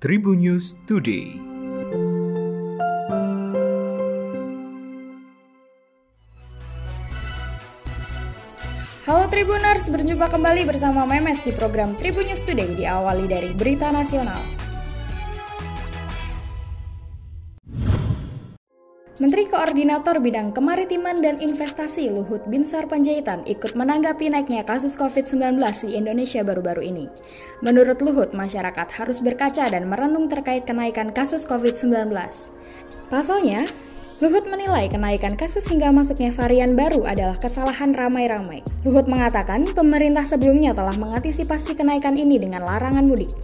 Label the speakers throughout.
Speaker 1: Tribun News Today.
Speaker 2: Halo Tribuners, berjumpa kembali bersama Memes di program Tribun News Today diawali dari berita nasional. Menteri Koordinator Bidang Kemaritiman dan Investasi Luhut Binsar Panjaitan ikut menanggapi naiknya kasus COVID-19 di Indonesia baru-baru ini. Menurut Luhut, masyarakat harus berkaca dan merenung terkait kenaikan kasus COVID-19. Pasalnya, Luhut menilai kenaikan kasus hingga masuknya varian baru adalah kesalahan ramai-ramai. Luhut mengatakan pemerintah sebelumnya telah mengantisipasi kenaikan ini dengan larangan mudik.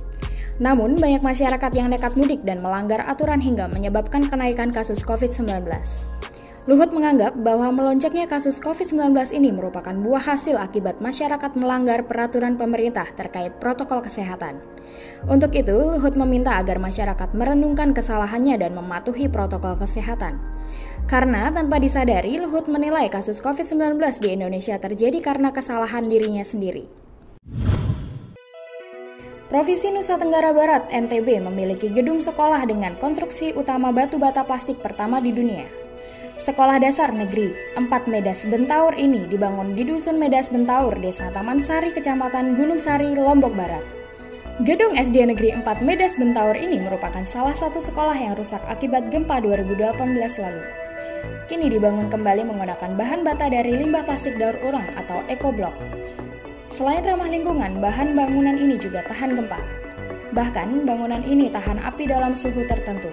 Speaker 2: Namun, banyak masyarakat yang nekat mudik dan melanggar aturan hingga menyebabkan kenaikan kasus COVID-19. Luhut menganggap bahwa melonjaknya kasus COVID-19 ini merupakan buah hasil akibat masyarakat melanggar peraturan pemerintah terkait protokol kesehatan. Untuk itu, Luhut meminta agar masyarakat merenungkan kesalahannya dan mematuhi protokol kesehatan. Karena tanpa disadari, Luhut menilai kasus COVID-19 di Indonesia terjadi karena kesalahan dirinya sendiri. Provinsi Nusa Tenggara Barat, NTB, memiliki gedung sekolah dengan konstruksi utama batu bata plastik pertama di dunia. Sekolah Dasar Negeri 4 Medas Bentaur ini dibangun di Dusun Medas Bentaur, Desa Taman Sari, Kecamatan Gunung Sari, Lombok Barat. Gedung SD Negeri 4 Medas Bentaur ini merupakan salah satu sekolah yang rusak akibat gempa 2018 lalu. Kini dibangun kembali menggunakan bahan bata dari limbah plastik daur ulang atau ekoblock. Selain ramah lingkungan, bahan bangunan ini juga tahan gempa. Bahkan, bangunan ini tahan api dalam suhu tertentu.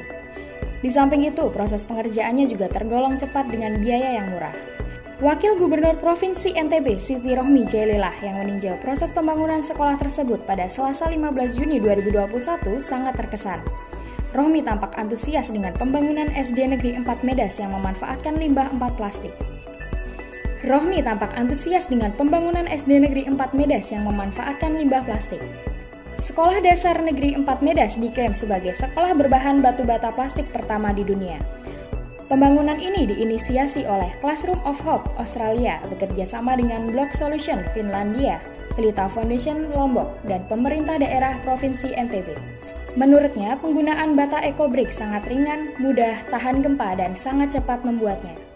Speaker 2: Di samping itu, proses pengerjaannya juga tergolong cepat dengan biaya yang murah. Wakil Gubernur Provinsi NTB Siti Rohmi Jaililah yang meninjau proses pembangunan sekolah tersebut pada Selasa 15 Juni 2021 sangat terkesan. Rohmi tampak antusias dengan pembangunan SD Negeri 4 Medas yang memanfaatkan limbah 4 plastik. Rohmi tampak antusias dengan pembangunan SD Negeri 4 Medas yang memanfaatkan limbah plastik. Sekolah Dasar Negeri 4 Medas diklaim sebagai sekolah berbahan batu bata plastik pertama di dunia. Pembangunan ini diinisiasi oleh Classroom of Hope Australia bekerja sama dengan Block Solution Finlandia, Pelita Foundation Lombok, dan pemerintah daerah Provinsi NTB. Menurutnya, penggunaan bata EcoBrick sangat ringan, mudah, tahan gempa, dan sangat cepat membuatnya.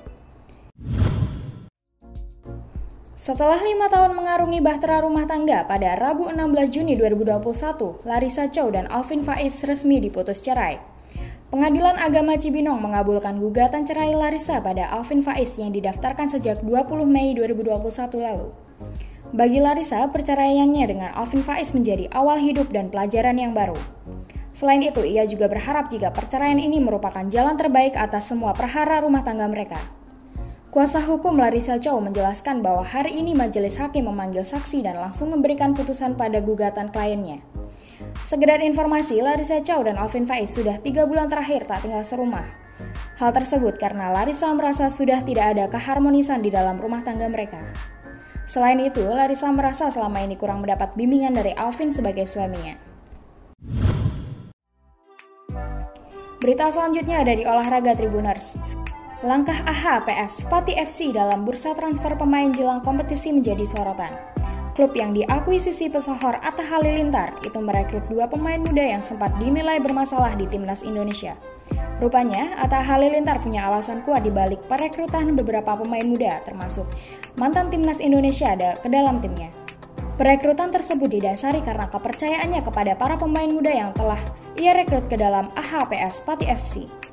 Speaker 2: Setelah lima tahun mengarungi bahtera rumah tangga, pada Rabu 16 Juni 2021, Larissa Chow dan Alvin Faiz resmi diputus cerai. Pengadilan Agama Cibinong mengabulkan gugatan cerai Larissa pada Alvin Faiz yang didaftarkan sejak 20 Mei 2021 lalu. Bagi Larissa, perceraiannya dengan Alvin Faiz menjadi awal hidup dan pelajaran yang baru. Selain itu, ia juga berharap jika perceraian ini merupakan jalan terbaik atas semua perhara rumah tangga mereka. Kuasa hukum Larissa Chow menjelaskan bahwa hari ini majelis hakim memanggil saksi dan langsung memberikan putusan pada gugatan kliennya. Segedar informasi, Larissa Chow dan Alvin Faiz sudah tiga bulan terakhir tak tinggal serumah. Hal tersebut karena Larissa merasa sudah tidak ada keharmonisan di dalam rumah tangga mereka. Selain itu, Larissa merasa selama ini kurang mendapat bimbingan dari Alvin sebagai suaminya. Berita selanjutnya dari olahraga Tribuners. Langkah AHA PS Pati FC dalam bursa transfer pemain jelang kompetisi menjadi sorotan. Klub yang diakuisisi pesohor Atta Halilintar itu merekrut dua pemain muda yang sempat dinilai bermasalah di timnas Indonesia. Rupanya, Atta Halilintar punya alasan kuat di balik perekrutan beberapa pemain muda, termasuk mantan timnas Indonesia ada ke dalam timnya. Perekrutan tersebut didasari karena kepercayaannya kepada para pemain muda yang telah ia rekrut ke dalam AHPS Pati FC.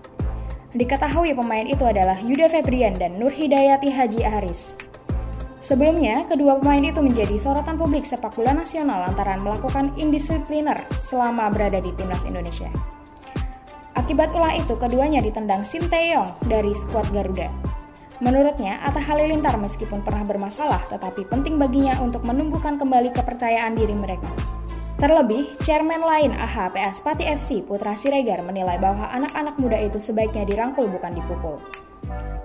Speaker 2: Diketahui pemain itu adalah Yuda Febrian dan Nur Hidayati Haji Aris. Sebelumnya, kedua pemain itu menjadi sorotan publik sepak bola nasional lantaran melakukan indisipliner selama berada di timnas Indonesia. Akibat ulah itu, keduanya ditendang Sinteyong dari skuad Garuda. Menurutnya, Atta Halilintar meskipun pernah bermasalah, tetapi penting baginya untuk menumbuhkan kembali kepercayaan diri mereka. Terlebih, chairman lain AHPS Pati FC Putra Siregar menilai bahwa anak-anak muda itu sebaiknya dirangkul bukan dipukul.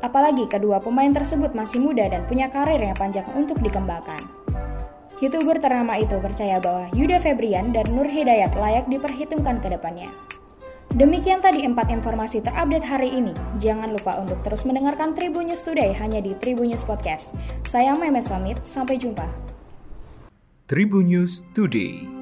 Speaker 2: Apalagi kedua pemain tersebut masih muda dan punya karir yang panjang untuk dikembangkan. Youtuber ternama itu percaya bahwa Yuda Febrian dan Nur Hidayat layak diperhitungkan ke depannya. Demikian tadi empat informasi terupdate hari ini. Jangan lupa untuk terus mendengarkan Tribun News Today hanya di Tribun News Podcast. Saya Memes pamit, sampai jumpa.
Speaker 1: Tribun News Today.